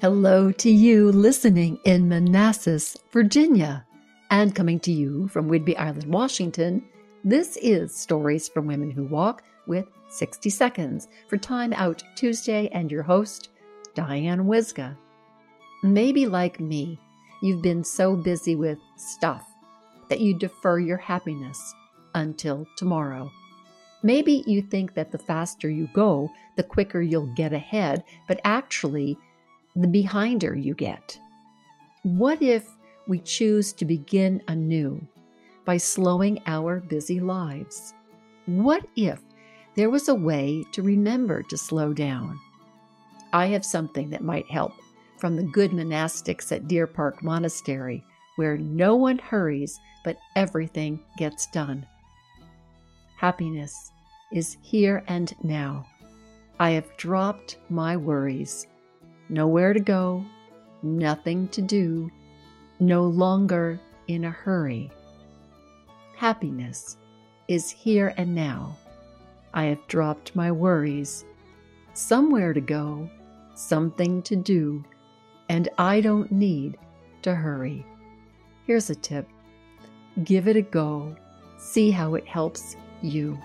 Hello to you listening in Manassas, Virginia, and coming to you from Whidbey Island, Washington. This is Stories from Women Who Walk with 60 Seconds for Time Out Tuesday, and your host, Diane Wyzga. Maybe like me, you've been so busy with stuff that you defer your happiness until tomorrow. Maybe you think that the faster you go, the quicker you'll get ahead, but actually, the behinder you get. What if we choose to begin anew by slowing our busy lives? What if there was a way to remember to slow down? I have something that might help from the good monastics at Deer Park Monastery, where no one hurries but everything gets done. Happiness is here and now. I have dropped my worries. Nowhere to go, nothing to do, no longer in a hurry. Happiness is here and now. I have dropped my worries. Somewhere to go, something to do, and I don't need to hurry. Here's a tip give it a go, see how it helps you.